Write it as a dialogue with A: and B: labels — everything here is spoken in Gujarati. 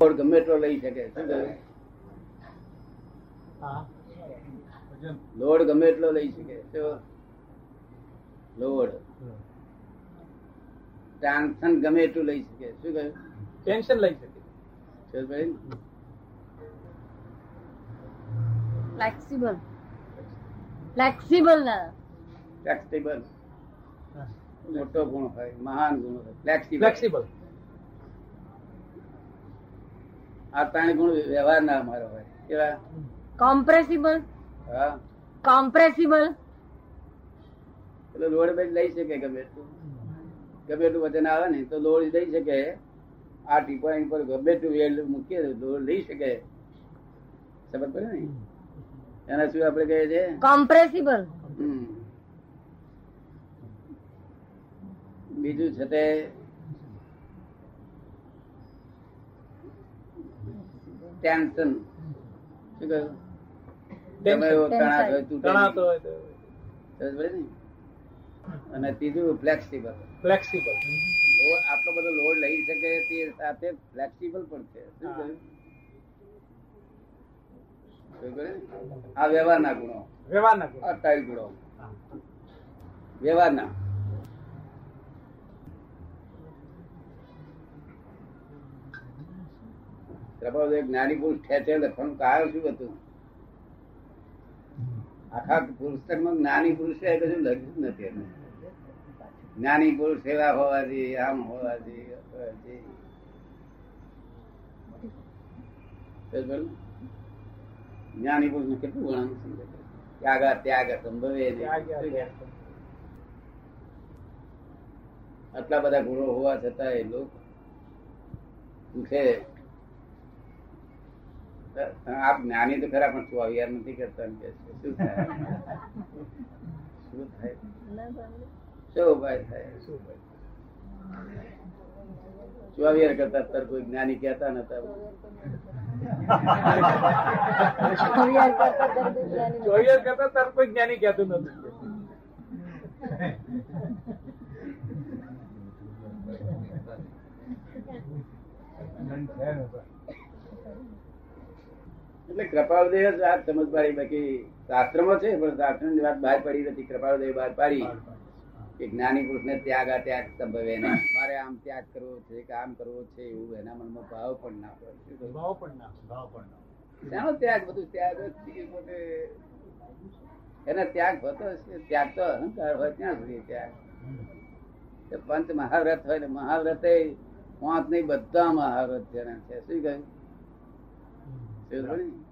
A: લોડ ગમે એટલો લઈ શકે. શું લોડ ગમે એટલો લઈ શકે. લોડ. ટેન્શન ગમે એટલું લઈ શકે. શું કહ્યું?
B: ટેન્શન લઈ શકે.
A: પડી
C: ફ્લેક્સિબલ ફ્લેક્સિબલ ના.
A: ફ્લેક્સિબલ મોટો ગુણ હોય મહાન ગુણ હોય ફ્લેક્સિબલ
B: ફ્લેક્સિબલ
A: આ ત્રણ ગુણ વ્યવહાર ના અમારો હોય. કેવા?
C: કોમ્પ્રેસિબલ
A: હા.
C: કોમ્પ્રેસિબલ
A: એટલે લોડ બેડ લઈ શકે ગમે એટલું ગમે એટલું વજન આવે ને તો લોડ લઈ શકે. આ ટી પર ગમે એટલું વેલ મૂકીએ તો લોડ લઈ શકે. સમજ પડે ને? એના શું આપણે કહીએ છીએ?
C: કોમ્પ્રેસિબલ.
A: બીજું છે તે ટેન્શન. શું કહ્યું? એવો
B: તણાતો હોય
A: ને? અને ત્રીજું ફ્લેક્સિબલ
B: ફ્લેક્સિબલ
A: આટલો બધો લોડ લઈ શકે તે સાથે ફ્લેક્સિબલ પણ છે. શું કહ્યું? આ વ્યવહારના ગુણો.
B: વ્યવહારના ગુણ.
A: આ ગુણો. વ્યવહારના. પ્રભાવ જ્ઞાની પુરુષ ઠેઠે લખવાનું કારણ શું હતું આખા પુસ્તકમાં જ્ઞાની પુરુષ એ કશું લખ્યું જ નથી. જ્ઞાની પુરુષ એવા હોવાથી આમ હોવાથી ને? જ્ઞાની પુરુષ કેટલું વર્ણન સમજે છે? ત્યાગા ત્યાગ સંભવે. આટલા બધા ગુણો હોવા છતાં એ લોકો પૂછે આપ જ્ઞાની તો ખરા પણ શું અવિયાર નથી કરતા કે શું થાય? શું થાય? શું ઉપાય થાય?
B: શું ભાઈ?
A: શું કરતા અત્યારે કોઈ જ્ઞાની કહેતા નતા?
B: ચોવીસ કરતા તાર કોઈ જ્ઞાની કહેતું નથી
A: એટલે કૃપાળદેવ જ વાત સમજ પાડી. બાકી શાસ્ત્રમાં છે પણ શાસ્ત્રની વાત બહાર પડી નથી કૃપાળદેવ બહાર પાડી. કે જ્ઞાની પુરુષને ત્યાગ આ ત્યાગ સંભવે નહીં મારે આમ ત્યાગ કરવો છે કે આમ કરવો છે એવું એના મનમાં ભાવ પણ ના પડે
B: ભાવ પણ ના ભાવ પણ ના
A: શાનો ત્યાગ? બધું ત્યાગ જ પોતે એને ત્યાગ હોતો હશે ત્યાગ તો અહંકાર હોય ત્યાં સુધી ત્યાગ. પંચ મહાવ્રત હોય ને મહાવ્રત પાંચ નહીં બધા મહાવ્રત જેના છે. શું કહ્યું? શું કહ્યું?